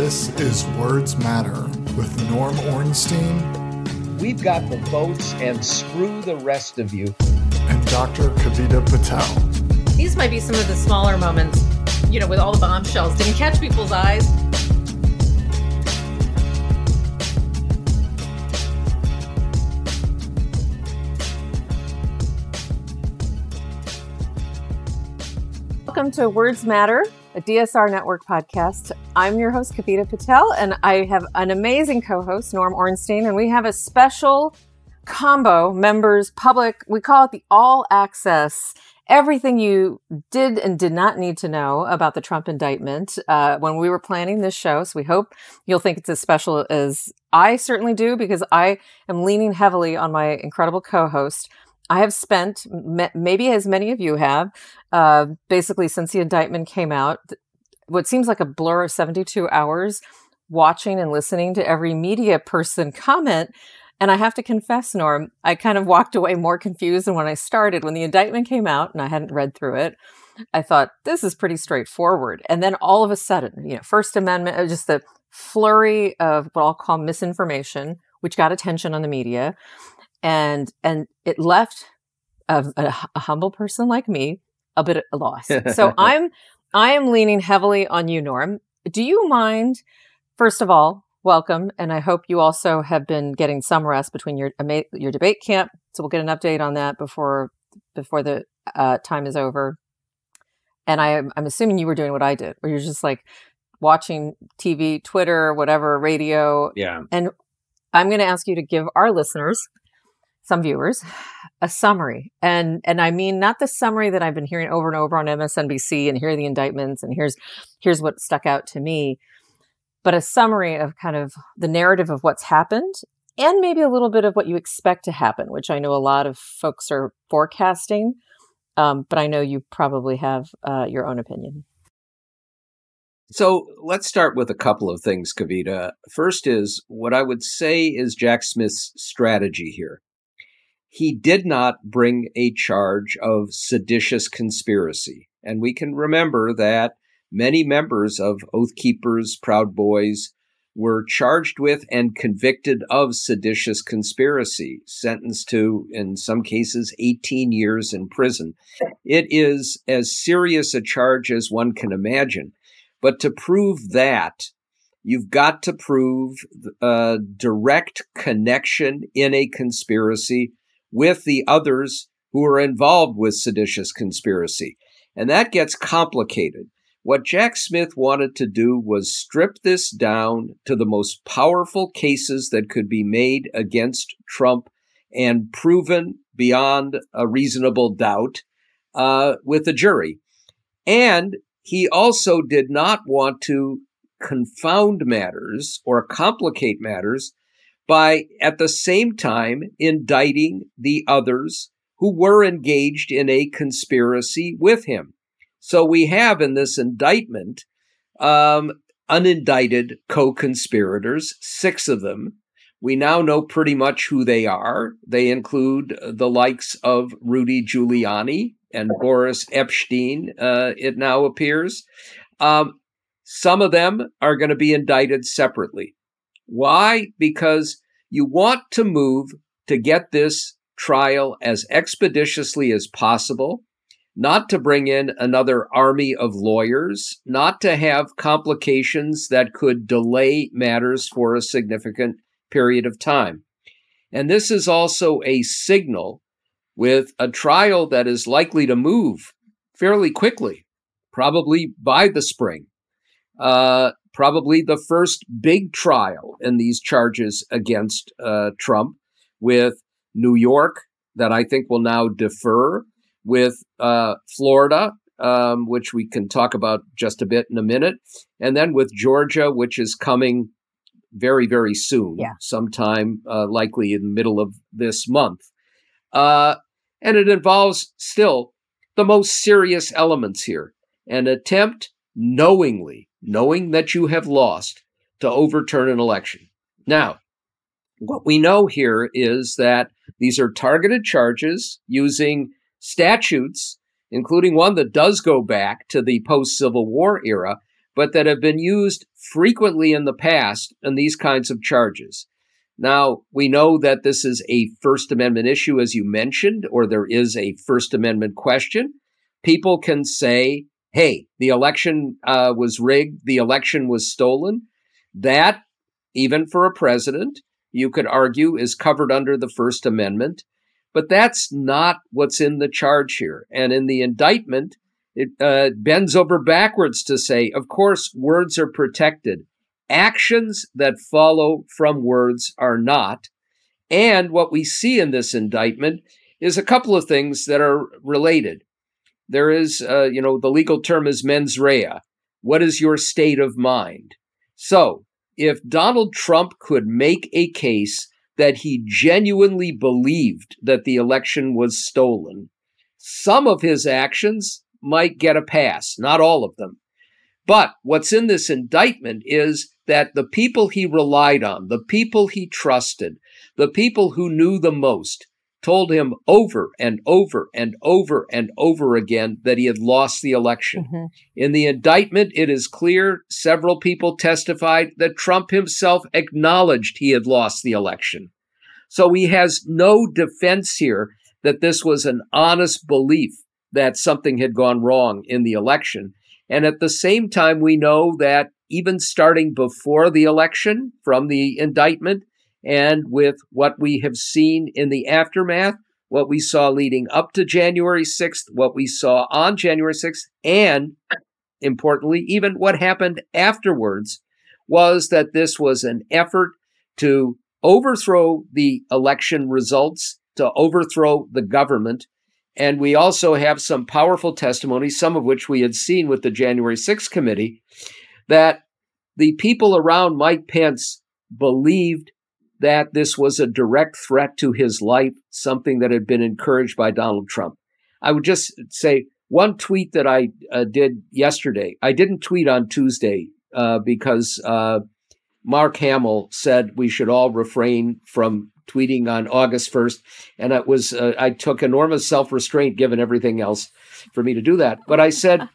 this is words matter with norm ornstein we've got the votes and screw the rest of you. and dr kavita patel. These might be some of the smaller moments, you know, with all the bombshells, didn't catch people's eyes. Welcome to Words Matter, a DSR Network podcast. I'm your host, Kavita Patel, and I have an amazing co host, Norm Ornstein, and we have a special combo members public. We call it the all access everything you did and did not need to know about the Trump indictment uh, when we were planning this show. So we hope you'll think it's as special as I certainly do because I am leaning heavily on my incredible co host. I have spent, maybe as many of you have, uh, basically since the indictment came out, what seems like a blur of 72 hours watching and listening to every media person comment and I have to confess, Norm, I kind of walked away more confused than when I started. When the indictment came out and I hadn't read through it, I thought, this is pretty straightforward. And then all of a sudden, you know, First Amendment, uh, just the flurry of what I'll call misinformation, which got attention on the media. And and it left a, a, a humble person like me a bit lost. so I'm I am leaning heavily on you, Norm. Do you mind, first of all, welcome. And I hope you also have been getting some rest between your your debate camp. So we'll get an update on that before before the uh, time is over. And I, I'm assuming you were doing what I did, where you're just like watching TV, Twitter, whatever, radio. Yeah. And I'm going to ask you to give our listeners, some viewers, a summary. And and I mean not the summary that I've been hearing over and over on MSNBC and here are the indictments and here's here's what stuck out to me but a summary of kind of the narrative of what's happened and maybe a little bit of what you expect to happen, which I know a lot of folks are forecasting. Um, but I know you probably have uh, your own opinion. So let's start with a couple of things, Kavita. First is what I would say is Jack Smith's strategy here. He did not bring a charge of seditious conspiracy. And we can remember that Many members of Oath Keepers, Proud Boys, were charged with and convicted of seditious conspiracy, sentenced to, in some cases, 18 years in prison. It is as serious a charge as one can imagine. But to prove that, you've got to prove a direct connection in a conspiracy with the others who are involved with seditious conspiracy. And that gets complicated what Jack Smith wanted to do was strip this down to the most powerful cases that could be made against Trump and proven beyond a reasonable doubt uh, with a jury. And he also did not want to confound matters or complicate matters by at the same time indicting the others who were engaged in a conspiracy with him. So we have in this indictment um, unindicted co conspirators, six of them. We now know pretty much who they are. They include the likes of Rudy Giuliani and Boris Epshteyn, uh, it now appears. Um, some of them are going to be indicted separately. Why? Because you want to move to get this trial as expeditiously as possible not to bring in another army of lawyers, not to have complications that could delay matters for a significant period of time. And this is also a signal with a trial that is likely to move fairly quickly, probably by the spring. Uh, probably the first big trial in these charges against uh, Trump, with New York, that I think will now defer, with uh, Florida, um, which we can talk about just a bit in a minute, and then with Georgia, which is coming very, very soon, yeah. sometime uh, likely in the middle of this month. Uh, and it involves still the most serious elements here an attempt knowingly, knowing that you have lost, to overturn an election. Now, what we know here is that these are targeted charges using statutes, including one that does go back to the post Civil War era, but that have been used frequently in the past in these kinds of charges. Now, we know that this is a First Amendment issue, as you mentioned, or there is a First Amendment question. People can say, hey, the election uh, was rigged, the election was stolen. That, even for a president, you could argue is covered under the First Amendment. But that's not what's in the charge here. And in the indictment, it uh, bends over backwards to say, of course, words are protected. Actions that follow from words are not. And what we see in this indictment is a couple of things that are related. There is, uh, you know, the legal term is mens rea. What is your state of mind? So, if Donald Trump could make a case that he genuinely believed that the election was stolen, some of his actions might get a pass, not all of them. But what's in this indictment is that the people he relied on, the people he trusted, the people who knew the most, told him over and over and over and over again that he had lost the election. Mm-hmm. In the indictment, it is clear several people testified that Trump himself acknowledged he had lost the election. So he has no defense here that this was an honest belief that something had gone wrong in the election. And at the same time, we know that even starting before the election from the indictment and with what we have seen in the aftermath, what we saw leading up to January 6th, what we saw on January 6th, and importantly, even what happened afterwards, was that this was an effort to overthrow the election results, to overthrow the government, and we also have some powerful testimony, some of which we had seen with the January 6th committee, that the people around Mike Pence believed that this was a direct threat to his life, something that had been encouraged by Donald Trump. I would just say one tweet that I uh, did yesterday. I didn't tweet on Tuesday uh, because uh, Mark Hamill said we should all refrain from tweeting on August 1st. And it was, uh, I took enormous self restraint given everything else for me to do that. But I said,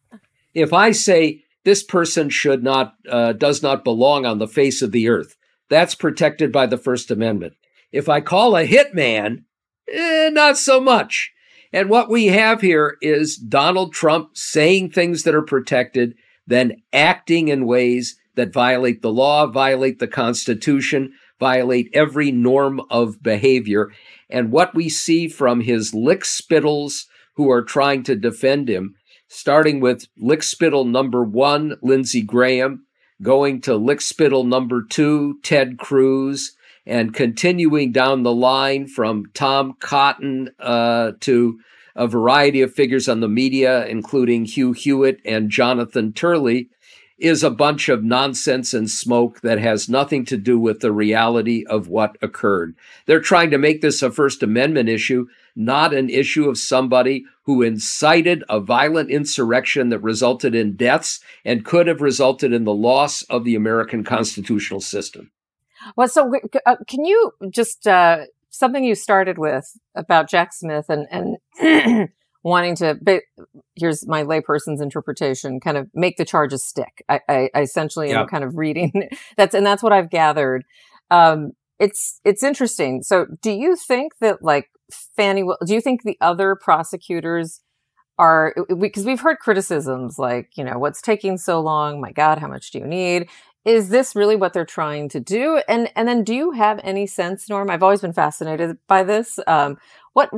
if I say this person should not, uh, does not belong on the face of the earth, that's protected by the First Amendment. If I call a hitman, eh, not so much. And what we have here is Donald Trump saying things that are protected, then acting in ways that violate the law, violate the Constitution, violate every norm of behavior. And what we see from his lickspittles who are trying to defend him, starting with lickspittle number one, Lindsey Graham, going to lickspittle number two, Ted Cruz, and continuing down the line from Tom Cotton uh, to a variety of figures on the media, including Hugh Hewitt and Jonathan Turley, is a bunch of nonsense and smoke that has nothing to do with the reality of what occurred. They're trying to make this a First Amendment issue, not an issue of somebody who incited a violent insurrection that resulted in deaths and could have resulted in the loss of the American constitutional system. Well, so uh, can you just uh, something you started with about Jack Smith and and wanting to but here's my layperson's interpretation kind of make the charges stick i, I, I essentially am kind of reading that's and that's what i've gathered um, it's it's interesting so do you think that like Fani do you think the other prosecutors are because we, have heard criticisms like, you know, what's taking so long? My God, how much do you need? Is this really what they're trying to do? And and then, do you have any sense, Norm? I've always been fascinated by this. Um, what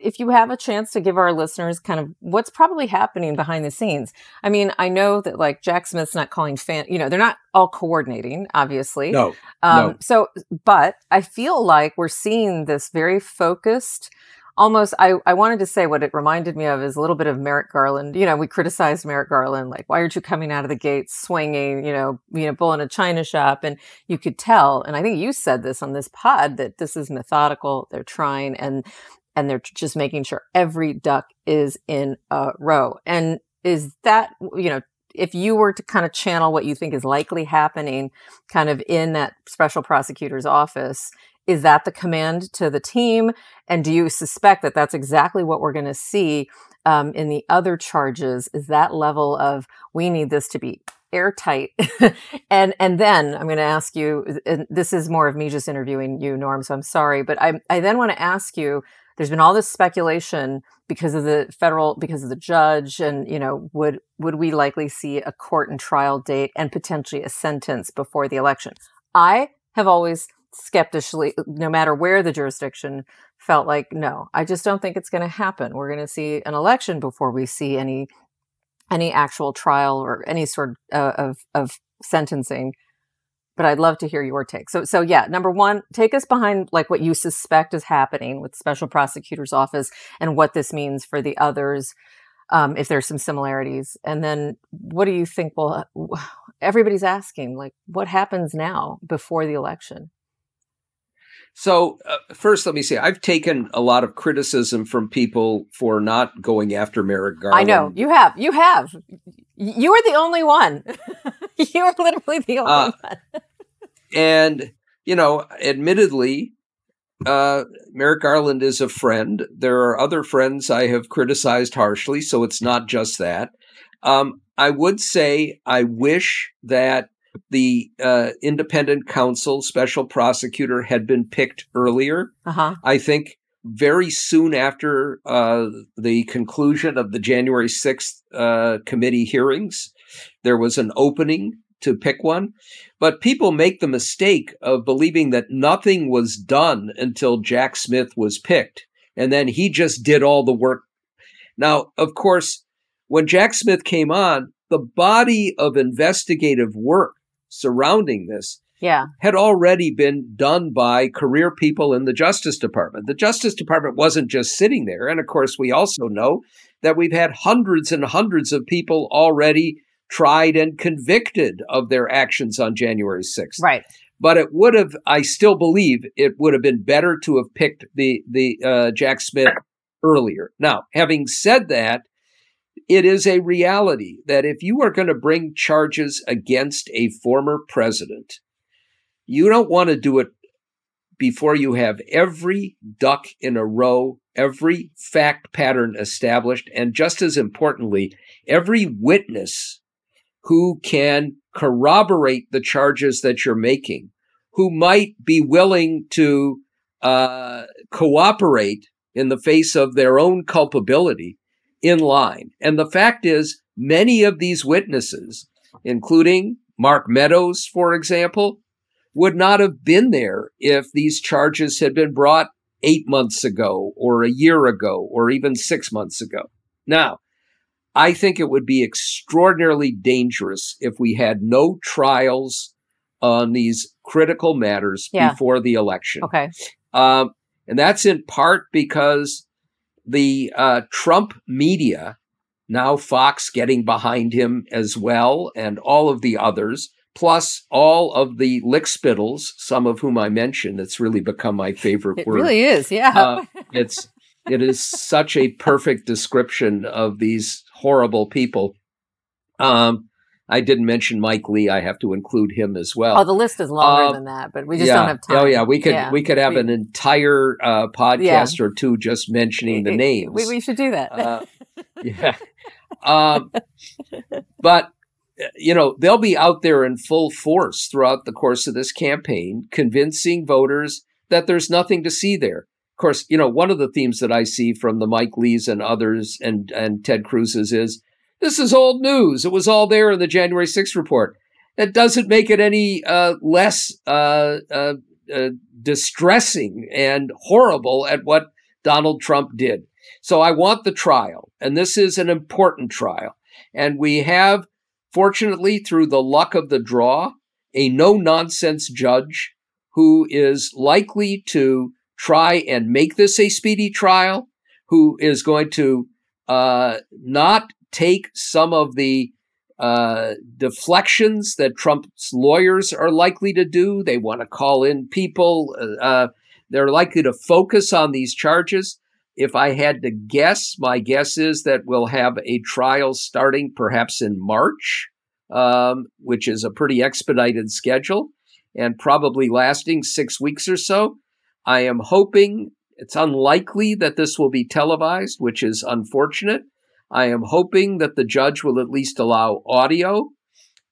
if you have a chance to give our listeners kind of what's probably happening behind the scenes. I mean, I know that like Jack Smith's not calling fan, you know, they're not all coordinating, obviously. No. Um, no. So, but I feel like we're seeing this very focused. Almost, I, I wanted to say what it reminded me of is a little bit of Merrick Garland. You know, we criticized Merrick Garland, like, why aren't you coming out of the gates swinging, you know, you know, bull in a china shop? And you could tell, and I think you said this on this pod, that this is methodical. They're trying, and and they're just making sure every duck is in a row. And is that, you know, if you were to kind of channel what you think is likely happening kind of in that special prosecutor's office, is that the command to the team? And do you suspect that that's exactly what we're going to see um, in the other charges? Is that level of we need this to be airtight and and then i'm going to ask you this is more of me just interviewing you norm so i'm sorry but i i then want to ask you there's been all this speculation because of the federal because of the judge and you know would would we likely see a court and trial date and potentially a sentence before the election? I have always skeptically no matter where the jurisdiction felt like no i just don't think it's going to happen. We're going to see an election before we see any any actual trial or any sort of, of, of sentencing but I'd love to hear your take. So, so yeah, number one, take us behind like what you suspect is happening with special prosecutor's office and what this means for the others, um, if there's some similarities. And then, what do you think? Well, everybody's asking, like, what happens now before the election? So, uh, first, let me say, I've taken a lot of criticism from people for not going after Merrick Garland. I know you have. You have. You are the only one. you are literally the only uh, one and you know, admittedly, uh, Merrick Garland is a friend. There are other friends I have criticized harshly, so it's not just that. Um, I would say I wish that the uh, independent counsel, special prosecutor, had been picked earlier. Uh-huh. I think very soon after uh, the conclusion of the January 6th uh, committee hearings, there was an opening to pick one. But people make the mistake of believing that nothing was done until Jack Smith was picked. And then he just did all the work. Now, of course, when Jack Smith came on, the body of investigative work surrounding this yeah. had already been done by career people in the Justice Department. The Justice Department wasn't just sitting there. And of course, we also know that we've had hundreds and hundreds of people already tried and convicted of their actions on January 6th. Right. But it would have, I still believe, it would have been better to have picked the the uh, Jack Smith earlier. Now, having said that, it is a reality that if you are going to bring charges against a former president, you don't want to do it before you have every duck in a row, every fact pattern established, and just as importantly, every witness who can corroborate the charges that you're making, who might be willing to uh, cooperate in the face of their own culpability in line. And the fact is, many of these witnesses, including Mark Meadows, for example, would not have been there if these charges had been brought eight months ago or a year ago or even six months ago. Now, I think it would be extraordinarily dangerous if we had no trials on these critical matters yeah. before the election. Okay. Um, and that's in part because the uh, Trump media, now Fox getting behind him as well, and all of the others, plus all of the lickspittles, some of whom I mentioned. It's really become my favorite it word. It really is, yeah. uh, it's it is such a perfect description of these horrible people. Um, I didn't mention Mike Lee. I have to include him as well. Oh, the list is longer um, than that, but we just yeah. don't have time. Oh, yeah, we could yeah. we could have we, an entire uh, podcast yeah. or two just mentioning the names. We, we should do that. uh, yeah, um, but you know they'll be out there in full force throughout the course of this campaign, convincing voters that there's nothing to see there. Of course, you know, one of the themes that I see from the Mike Lees and others and, and Ted Cruz's is this is old news. It was all there in the January 6th report. That doesn't make it any uh, less uh, uh, uh, distressing and horrible at what Donald Trump did. So I want the trial, and this is an important trial. And we have, fortunately, through the luck of the draw, a no nonsense judge who is likely to try and make this a speedy trial, who is going to uh, not take some of the uh, deflections that Trump's lawyers are likely to do. They want to call in people. Uh, uh, they're likely to focus on these charges. If I had to guess, my guess is that we'll have a trial starting perhaps in March, um, which is a pretty expedited schedule, and probably lasting six weeks or so. I am hoping it's unlikely that this will be televised, which is unfortunate. I am hoping that the judge will at least allow audio.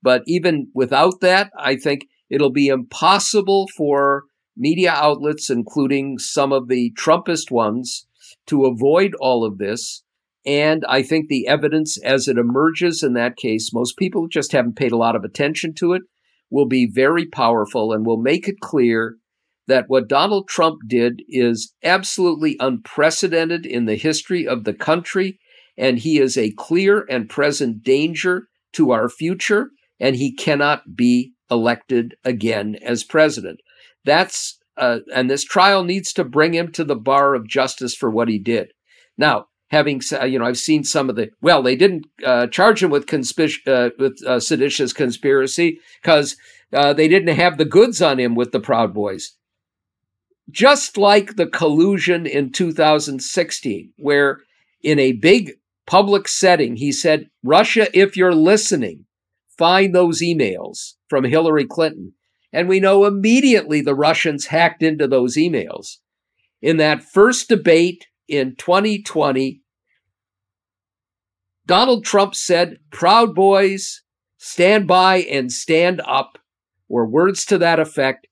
But even without that, I think it'll be impossible for media outlets, including some of the Trumpist ones, to avoid all of this. And I think the evidence as it emerges in that case, most people just haven't paid a lot of attention to it, will be very powerful and will make it clear that what Donald Trump did is absolutely unprecedented in the history of the country and he is a clear and present danger to our future, and he cannot be elected again as president. That's uh, and this trial needs to bring him to the bar of justice for what he did. Now, having you know, I've seen some of the well, they didn't uh, charge him with conspic- uh, with uh, seditious conspiracy because uh, they didn't have the goods on him with the Proud Boys. Just like the collusion in 2016, where in a big public setting, he said, Russia, if you're listening, find those emails from Hillary Clinton. And we know immediately the Russians hacked into those emails. In that first debate in 2020, Donald Trump said, Proud Boys, stand by and stand up, or words to that effect,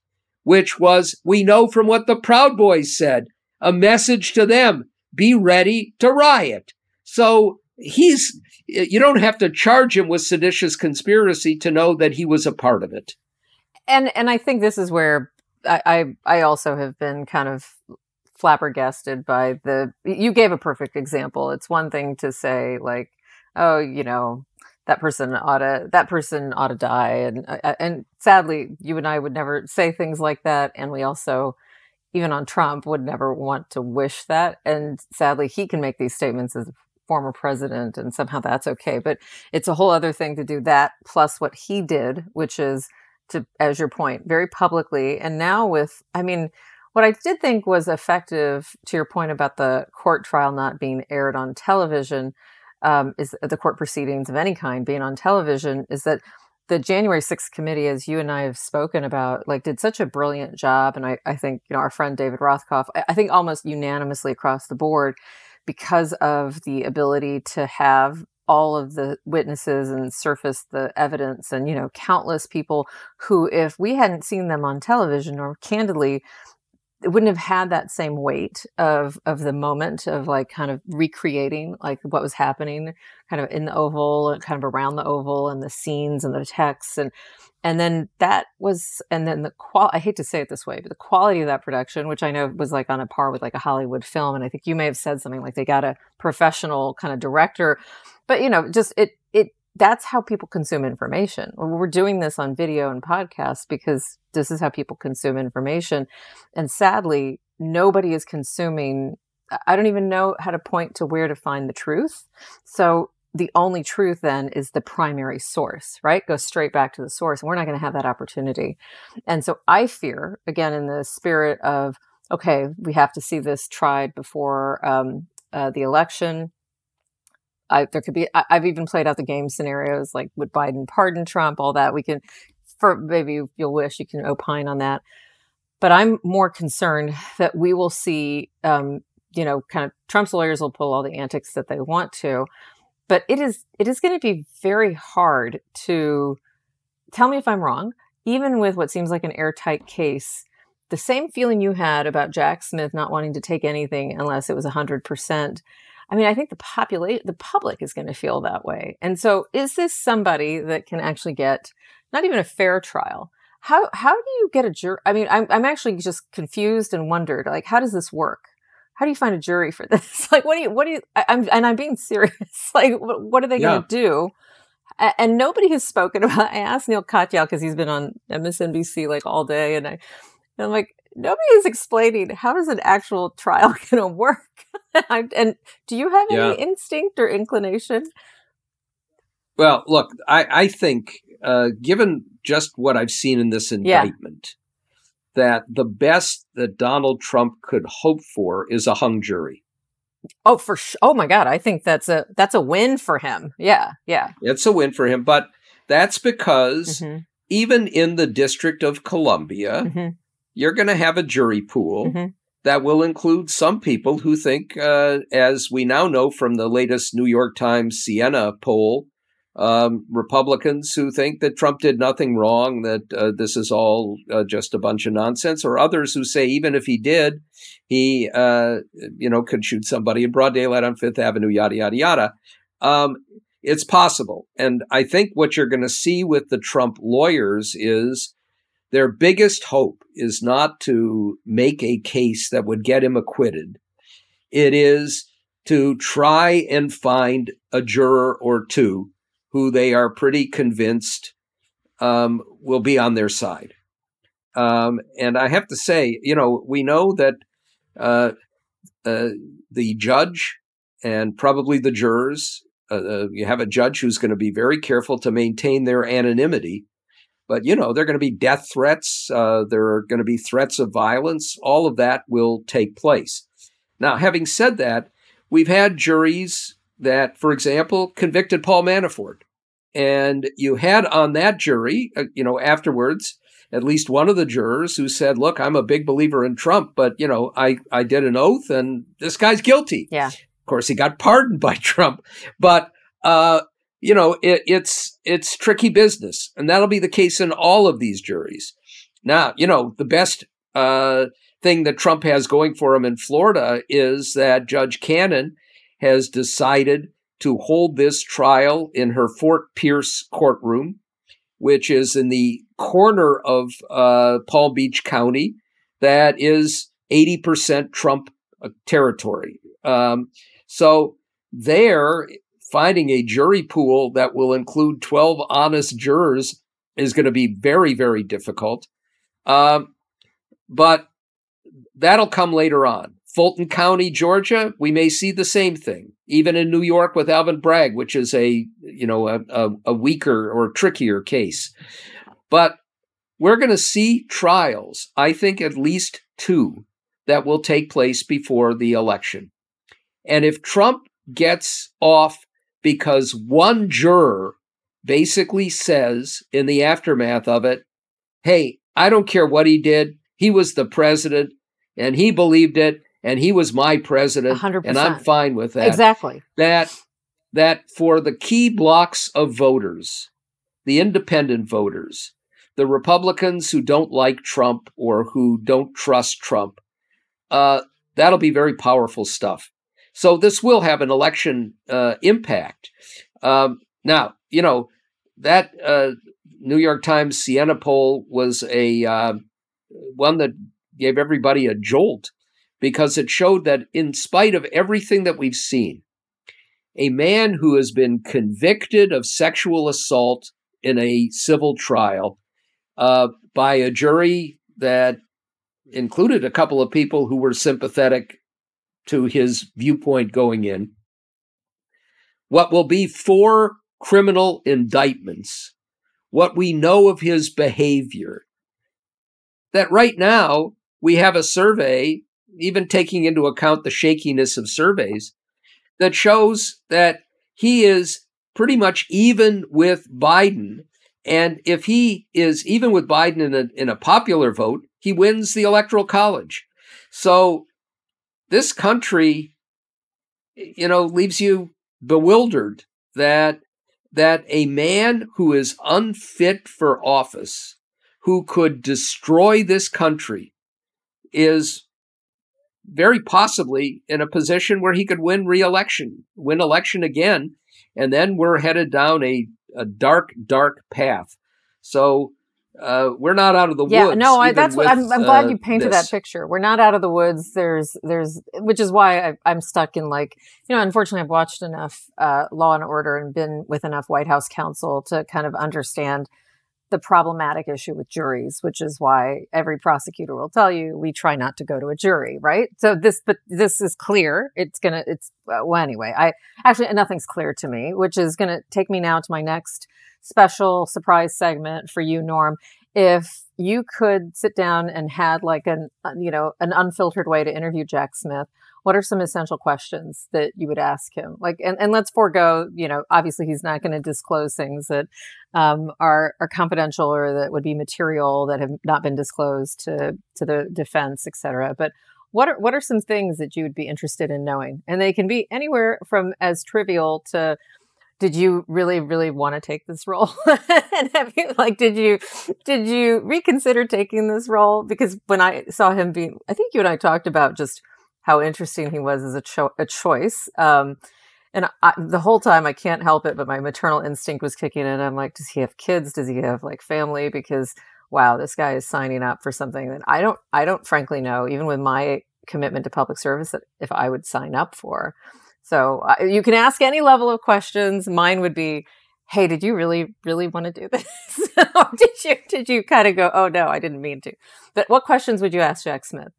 which was, we know from what the Proud Boys said, a message to them be ready to riot. So he's, you don't have to charge him with seditious conspiracy to know that he was a part of it. And, and I think this is where I, I, I also have been kind of flabbergasted by the, you gave a perfect example. It's one thing to say like, oh, you know, that person ought to that person ought to die and uh, and sadly you and I would never say things like that and we also even on Trump would never want to wish that and sadly he can make these statements as former president and somehow that's okay. But it's a whole other thing to do that plus what he did, which is to, as your point, very publicly. And now with, I mean, what I did think was effective to your point about the court trial not being aired on television um, is the court proceedings of any kind being on television is that the January 6th committee, as you and I have spoken about, like did such a brilliant job. And I, I think, you know, our friend David Rothkopf, I, I think almost unanimously across the board because of the ability to have all of the witnesses and surface the evidence and you know countless people who if we hadn't seen them on television or candidly it wouldn't have had that same weight of of the moment of like kind of recreating like what was happening kind of in the oval and kind of around the oval and the scenes and the texts and and then that was and then the qual i hate to say it this way but the quality of that production which i know was like on a par with like a hollywood film and i think you may have said something like they got a professional kind of director but you know just it it that's how people consume information we're doing this on video and podcasts because this is how people consume information and sadly nobody is consuming I don't even know how to point to where to find the truth. So the only truth then is the primary source, right? Go straight back to the source. And we're not going to have that opportunity. And so I fear, again, in the spirit of, okay, we have to see this tried before um, uh, the election. I, there could be, I, I've even played out the game scenarios like would Biden pardon Trump, all that. We can, for maybe you'll wish you can opine on that. But I'm more concerned that we will see, um, you know, kind of Trump's lawyers will pull all the antics that they want to but it is it is going to be very hard to tell me if I'm wrong. Even with what seems like an airtight case, the same feeling you had about Jack Smith not wanting to take anything unless it was 100%. I mean, I think the population, the public is going to feel that way. And so, is this somebody that can actually get not even a fair trial? How how do you get a jury? I mean, I'm I'm actually just confused and wondered, like, how does this work? How do you find a jury for this? like, what do you what do you? I, am and I'm being serious. like, what, what are they going to do? and nobody has spoken about. I asked Neal Katyal because he's been on MSNBC like all day, and I, and I'm like, nobody is explaining how does an actual trial going to work. and do you have yeah. any instinct or inclination? Well, look, I, I think uh, given just what I've seen in this indictment, yeah. that the best that Donald Trump could hope for is a hung jury. Oh, for sh- oh my God, I think that's a that's a win for him. Yeah, yeah, it's a win for him. But that's because mm-hmm. even in the District of Columbia, mm-hmm. You're going to have a jury pool. Mm-hmm. That will include some people who think, uh, as we now know from the latest New York Times Siena poll, um, Republicans who think that Trump did nothing wrong, that uh, this is all uh, just a bunch of nonsense, or others who say even if he did, he uh, you know could shoot somebody in broad daylight on Fifth Avenue, yada yada yada. Um, it's possible, and I think what you're going to see with the Trump lawyers is their biggest hope is not to make a case that would get him acquitted. It is to try and find a juror or two who they are pretty convinced um, will be on their side. Um, and I have to say, you know, we know that uh, uh, the judge and probably the jurors, uh, uh you have a judge who's going to be very careful to maintain their anonymity. But, you know, there are going to be death threats, uh, there are going to be threats of violence. All of that will take place. Now, having said that, we've had juries that, for example, convicted Paul Manafort. And you had on that jury, uh, you know, afterwards, at least one of the jurors who said, "Look, I'm a big believer in Trump, but you know, I I did an oath, and this guy's guilty." Yeah. Of course, he got pardoned by Trump, but uh, you know, it, it's it's tricky business, and that'll be the case in all of these juries. Now, you know, the best uh, thing that Trump has going for him in Florida is that Judge Cannon has decided to hold this trial in her Fort Pierce courtroom, which is in the corner of uh, Palm Beach County, that is 80% Trump uh, territory. Um, so there, finding a jury pool that will include 12 honest jurors is going to be very, very difficult. Um, but that'll come later on. Fulton County, Georgia, we may see the same thing. Even in New York with Alvin Bragg, which is a you know a, a, a weaker or trickier case, but we're going to see trials. I think at least two that will take place before the election. And if Trump gets off because one juror basically says in the aftermath of it, "Hey, I don't care what he did. He was the president and he believed it and he was my president 100%. and I'm fine with that. Exactly. That that for the key blocks of voters, the independent voters, the Republicans who don't like Trump or who don't trust Trump, uh, that'll be very powerful stuff. So this will have an election uh, impact. Um, now, you know that uh, New York Times Siena poll was a uh, one that gave everybody a jolt because it showed that in spite of everything that we've seen, a man who has been convicted of sexual assault in a civil trial uh, by a jury that included a couple of people who were sympathetic to his viewpoint going in. What will be four criminal indictments, what we know of his behavior. That right now we have a survey even taking into account the shakiness of surveys, that shows that he is pretty much even with Biden. And if he is even with Biden in a, in a popular vote, he wins the electoral college. So this country, you know, leaves you bewildered that that a man who is unfit for office, who could destroy this country, is very possibly in a position where he could win re-election, win election again, and then we're headed down a, a dark, dark path. So uh, we're not out of the yeah, woods. no, I, that's what I'm, I'm glad uh, you painted this. that picture. We're not out of the woods. There's, there's, which is why I, I'm stuck in like, you know, unfortunately, I've watched enough uh, Law and Order and been with enough White House counsel to kind of understand the problematic issue with juries, which is why every prosecutor will tell you we try not to go to a jury, right? So this, but this is clear. It's gonna, it's uh, well, anyway. I actually nothing's clear to me, which is gonna take me now to my next special surprise segment for you, Norm. If you could sit down and had like an, uh, you know, an unfiltered way to interview Jack Smith, what are some essential questions that you would ask him? Like, and, and let's forego, you know, obviously he's not going to disclose things that um, are are confidential or that would be material that have not been disclosed to to the defense, et cetera. But what are what are some things that you would be interested in knowing? And they can be anywhere from as trivial to did you really really want to take this role? And have you like did you did you reconsider taking this role? Because when i saw him being i think you and i talked about just how interesting he was as a, cho- a choice um, and I, the whole time i can't help it but my maternal instinct was kicking in. I'm like does he have kids? Does he have like family? Because wow this guy is signing up for something that i don't i don't frankly know even with my commitment to public service that if i would sign up for so uh, you can ask any level of questions. Mine would be, "Hey, did you really, really want to do this? or did you, did you kind of go, oh no, I didn't mean to?" But what questions would you ask Jack Smith?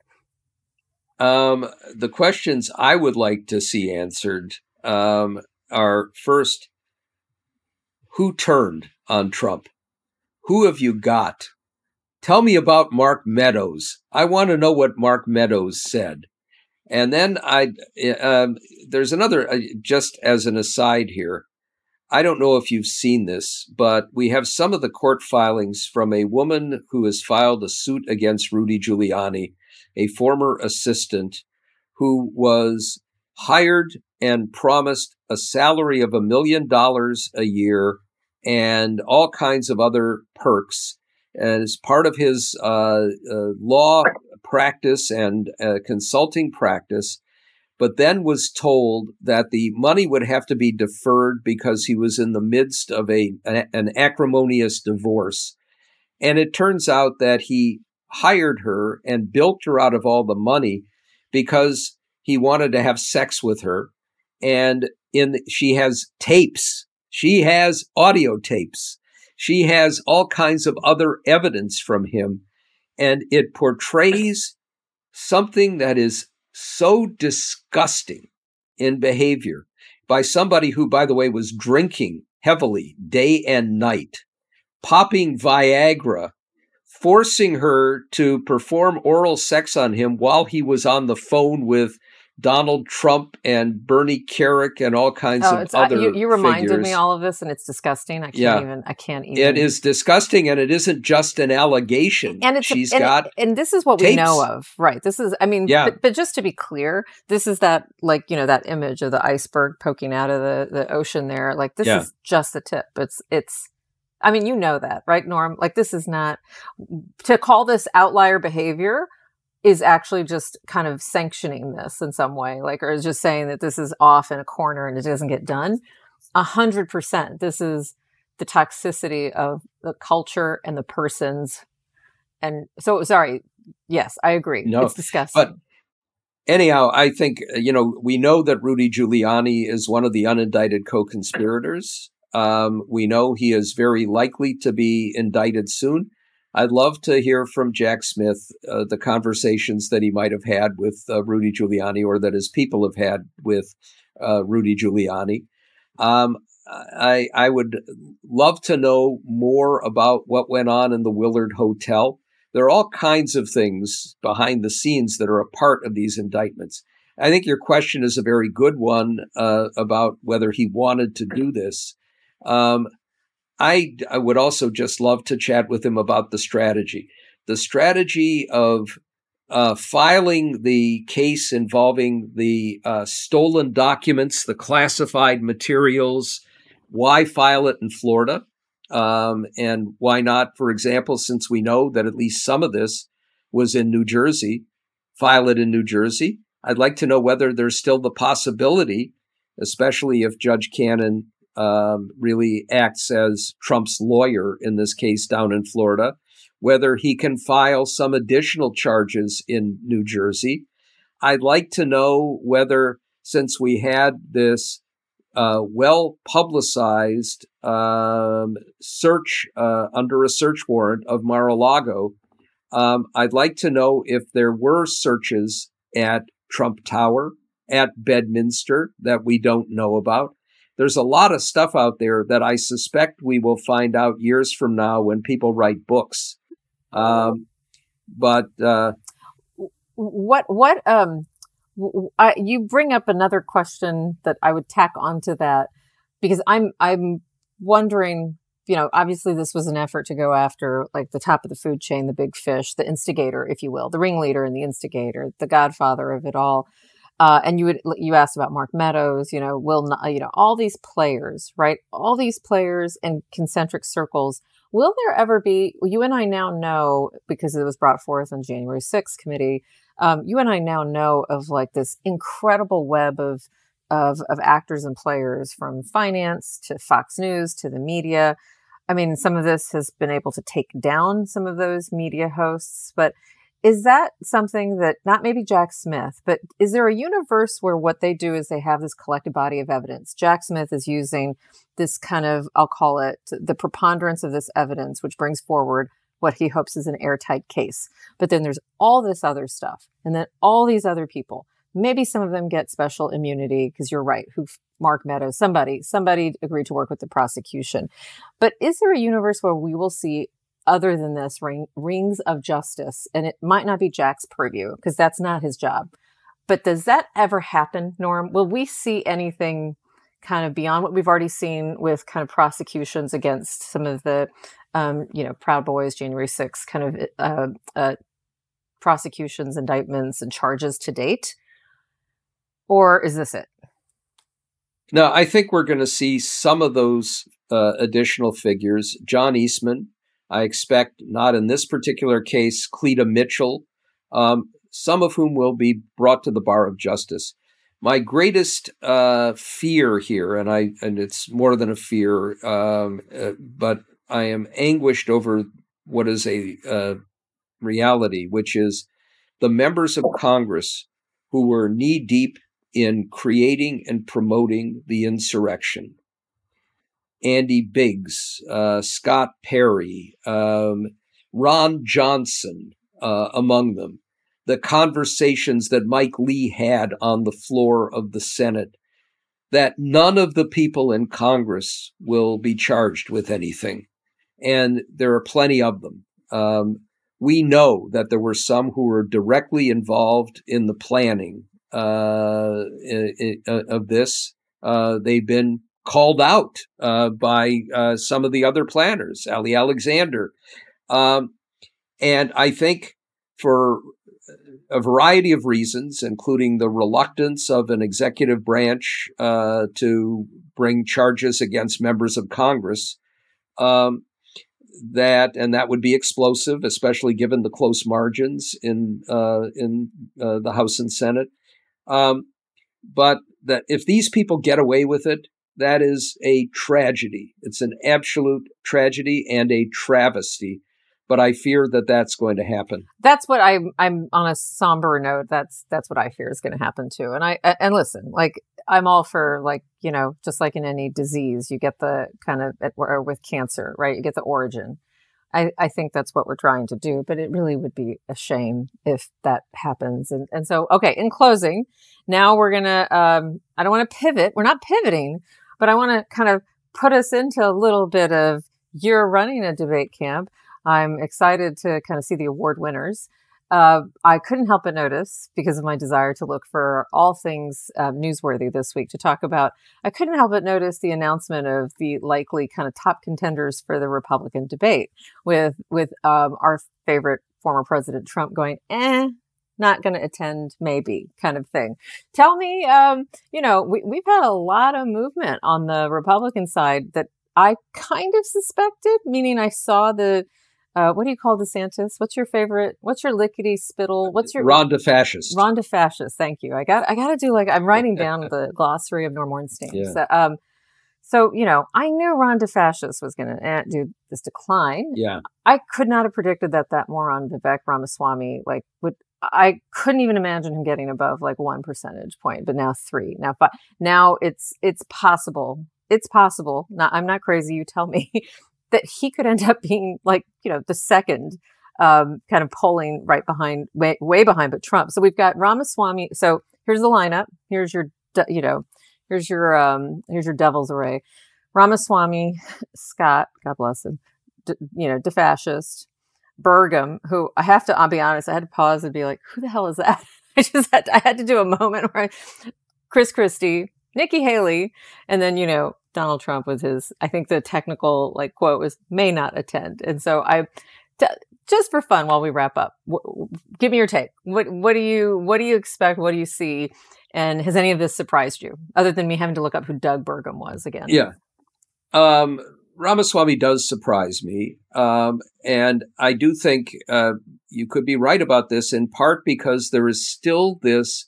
Um, the questions I would like to see answered um, are first, who turned on Trump? Who have you got? Tell me about Mark Meadows. I want to know what Mark Meadows said. And then I, um, there's another, uh, just as an aside here. I don't know if you've seen this, but we have some of the court filings from a woman who has filed a suit against Rudy Giuliani, a former assistant who was hired and promised a salary of a million dollars a year and all kinds of other perks as part of his uh, uh, law practice and uh, consulting practice, but then was told that the money would have to be deferred because he was in the midst of a an acrimonious divorce. And it turns out that he hired her and bilked her out of all the money because he wanted to have sex with her. And in she has tapes. She has audio tapes. She has all kinds of other evidence from him and it portrays something that is so disgusting in behavior by somebody who, by the way, was drinking heavily day and night, popping Viagra, forcing her to perform oral sex on him while he was on the phone with Donald Trump and Bernie Kerik and all kinds oh, of other. Uh, you, you reminded figures. me all of this, and it's disgusting. I can't Yeah. even. I can't even. It is disgusting, and it isn't just an allegation. and it's she's and, got and this is what we know of right this is i mean Yeah. but, but just to be clear this is that like you know that image of the iceberg poking out of the the ocean there like this Yeah. is just the tip it's it's i mean you know that right norm like this is not to call this outlier behavior is actually just kind of sanctioning this in some way like or is just saying that this is off in a corner and it doesn't get done. A hundred percent. This is the toxicity of the culture and the persons. And so sorry yes i agree. No, it's disgusting. But anyhow, I think uh, you know we know that Rudy Giuliani is one of the unindicted co-conspirators. Um, we know he is very likely to be indicted soon. I'd love to hear from Jack Smith uh, the conversations that he might have had with uh, Rudy Giuliani, or that his people have had with uh, Rudy Giuliani. Um, I I would love to know more about what went on in the Willard Hotel there are all kinds of things behind the scenes that are a part of these indictments. I think your question is a very good one uh, about whether he wanted to do this. Um, I, I would also just love to chat with him about the strategy. The strategy of uh, filing the case involving the uh, stolen documents, the classified materials. Why file it in Florida? Um, and why not, for example, since we know that at least some of this was in New Jersey, file it in New Jersey. I'd like to know whether there's still the possibility, especially if Judge Cannon um, really acts as Trump's lawyer in this case down in Florida, whether he can file some additional charges in New Jersey. I'd like to know whether, since we had this uh, well publicized um, search uh, under a search warrant of Mar a Lago, um, I'd like to know if there were searches at Trump Tower, at Bedminster that we don't know about there's a lot of stuff out there that I suspect we will find out years from now when people write books. Um, but uh, what what um I, you bring up another question that I would tack onto that because I'm I'm wondering you know obviously this was an effort to go after like the top of the food chain the big fish the instigator if you will the ringleader and the instigator the godfather of it all uh, and you would you asked about Mark Meadows, you know, will not, you know, all these players, right? All these players in concentric circles. Will there ever be? You and I now know because it was brought forth on January 6th committee. Um, you and I now know of like this incredible web of of of actors and players from finance to Fox News to the media. I mean, some of this has been able to take down some of those media hosts, but is that something that not maybe Jack Smith, but is there a universe where what they do is they have this collective body of evidence? Jack Smith is using this kind of, I'll call it the preponderance of this evidence, which brings forward what he hopes is an airtight case. But then there's all this other stuff, and then all these other people. Maybe some of them get special immunity because you're right. Who Mark Meadows, somebody, somebody agreed to work with the prosecution. But is there a universe where we will see other than this ring, rings of justice and it might not be jack's purview because that's not his job. But does that ever happen norm? Will we see anything kind of beyond what we've already seen with kind of prosecutions against some of the um, you know proud boys january 6th kind of uh, uh, prosecutions indictments and charges to date? Or is this it? No i think we're going to see some of those uh, additional figures. John eastman I expect not in this particular case, Cleta Mitchell, um, some of whom will be brought to the bar of justice. My greatest uh, fear here, and I and it's more than a fear, um, uh, but I am anguished over what is a uh, reality, which is the members of Congress who were knee deep in creating and promoting the insurrection Andy Biggs, uh, Scott Perry, um, Ron Johnson uh, among them. The conversations that Mike Lee had on the floor of the Senate, that none of the people in Congress will be charged with anything. And there are plenty of them. Um, we know that there were some who were directly involved in the planning uh, of this. Uh, they've been called out uh, by uh, some of the other planners, Ali Alexander. Um, and I think for a variety of reasons, including the reluctance of an executive branch uh, to bring charges against members of Congress, um, that and that would be explosive, especially given the close margins in uh, in uh, the House and Senate. Um, but that if these people get away with it, that is a tragedy. It's an absolute tragedy and a travesty. But I fear that that's going to happen. That's what I'm. I'm on a somber note. That's that's what I fear is going to happen too. And I and listen, like I'm all for like you know, just like in any disease, you get the kind of or with cancer, right? You get the origin. I, I think that's what we're trying to do, but it really would be a shame if that happens. And and so, okay, in closing, now we're gonna. Um, I don't want to pivot. We're not pivoting. But I want to kind of put us into a little bit of you're running a debate camp. I'm excited to kind of see the award winners. Uh, I couldn't help but notice because of my desire to look for all things uh, newsworthy this week to talk about. I couldn't help but notice the announcement of the likely kind of top contenders for the Republican debate, with with um, our favorite former President Trump going, "Eh, not going to attend, maybe kind of thing. Tell me, um, you know, we, we've had a lot of movement on the Republican side that I kind of suspected, meaning I saw the Uh, what do you call DeSantis? What's your favorite? What's your lickety spittle? What's your Ron DeFascist? Ron DeFascist. Thank you. I got. I got to do like I'm writing down the glossary of Norm Ornstein. Yeah. So, um, so you know, I knew Ron DeFascist was going to do this decline. Yeah. I could not have predicted that that moron Vivek Ramaswamy like would. I couldn't even imagine him getting above like one percentage point, but now three, now five. Now it's it's possible. It's possible. Not, I'm not crazy. You tell me that he could end up being like you know the second um, kind of polling right behind, way, way behind, but Trump. So we've got Ramaswamy. So here's the lineup. Here's your, you know, here's your, um, here's your devil's array. Ramaswamy, Scott, God bless him, d- you know, defascist, Burgum, who I have to, I'll be honest, I had to pause and be like, who the hell is that? I just had to, I had to do a moment where I, Chris Christie, Nikki Haley, and then, you know, Donald Trump with his, I think the technical like quote was may not attend. And so I, t- just for fun while we wrap up, w- give me your take. What, what do you, what do you expect? What do you see? And has any of this surprised you other than me having to look up who Doug Burgum was again? Yeah. Um, Ramaswamy does surprise me. Um, and I do think uh, you could be right about this in part because there is still this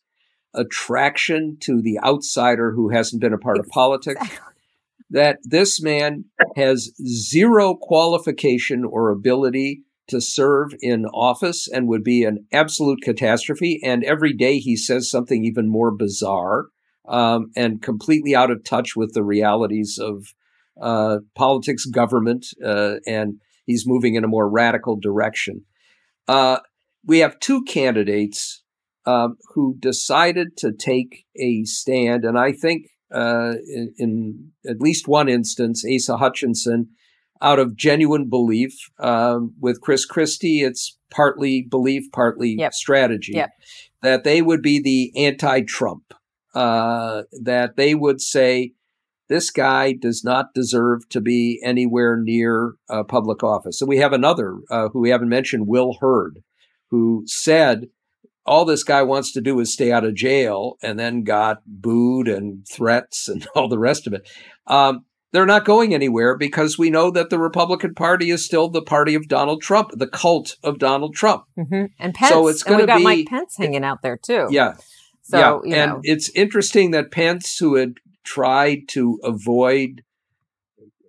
attraction to the outsider who hasn't been a part of politics. That this man has zero qualification or ability to serve in office and would be an absolute catastrophe. And every day he says something even more bizarre um, and completely out of touch with the realities of uh, politics, government, uh, and he's moving in a more radical direction. Uh, we have two candidates um, who decided to take a stand, and I think uh, in, in, at least one instance, Asa Hutchinson, out of genuine belief. Um, with Chris Christie, it's partly belief, partly Yep. strategy. Yep. That they would be the anti-Trump. Uh, that they would say this guy does not deserve to be anywhere near uh, public office. So we have another uh, who we haven't mentioned, Will Hurd, who said all this guy wants to do is stay out of jail, and then got booed and threats and all the rest of it. Um, they're not going anywhere because we know that the Republican Party is still the party of Donald Trump, the cult of Donald Trump. hmm And Pence. So it's gonna got be- Mike Pence hanging out there too. Yeah, So, yeah, and know, it's interesting that Pence, who had tried to avoid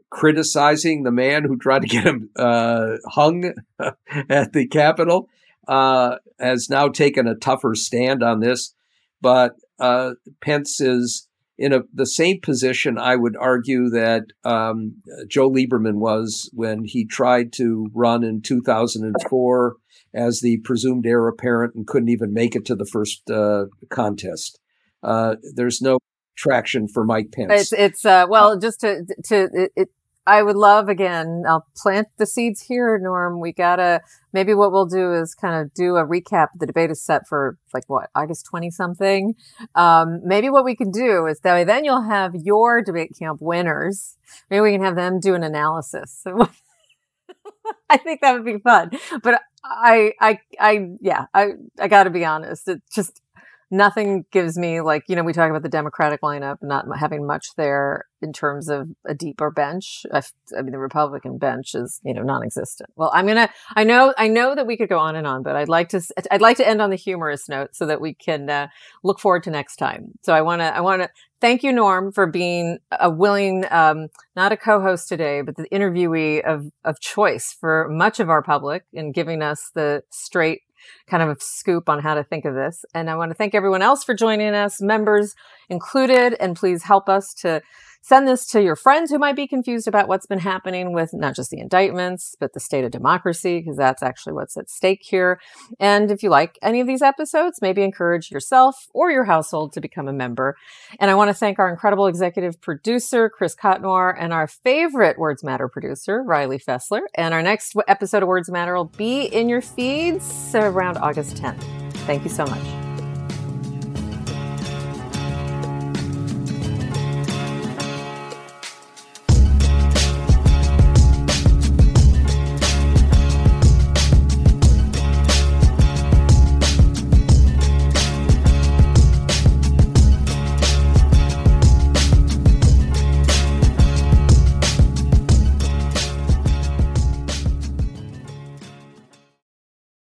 criticizing the man who tried to get him uh, hung at the Capitol, uh, has now taken a tougher stand on this. But uh, Pence is in a, the same position, I would argue, that um, Joe Lieberman was when he tried to run in 2004 as the presumed heir apparent and couldn't even make it to the first uh, contest. Uh, there's no traction for Mike Pence. it's it's uh well just to to it, it I would love again. I'll plant the seeds here, Norm. We gotta maybe what we'll do is kind of do a recap. The debate is set for like what August twenty something. Um, maybe what we can do is that way. Then you'll have your debate camp winners. Maybe we can have them do an analysis. I think that would be fun. But I, I, I, yeah, I, I got to be honest. It just nothing gives me like you know we talk about the Democratic lineup not having much there in terms of a deeper bench. I, mean the Republican bench is you know non-existent. Well, I'm gonna. I know. I know that we could go on and on, but I'd like to. I'd like to end on the humorous note so that we can uh, look forward to next time. So I want to. I want to thank you, Norm, for being a willing, um, not a co-host today, but the interviewee of of choice for much of our public and giving us the straight kind of a scoop on how to think of this. And I want to thank everyone else for joining us, members included, and please help us to send this to your friends who might be confused about what's been happening with not just the indictments, but the state of democracy, because that's actually what's at stake here. And if you like any of these episodes, maybe encourage yourself or your household to become a member. And I want to thank our incredible executive producer, Chris Cotnor, and our favorite Words Matter producer, Riley Fessler. And our next episode of Words Matter will be in your feeds around August 10th. Thank you so much.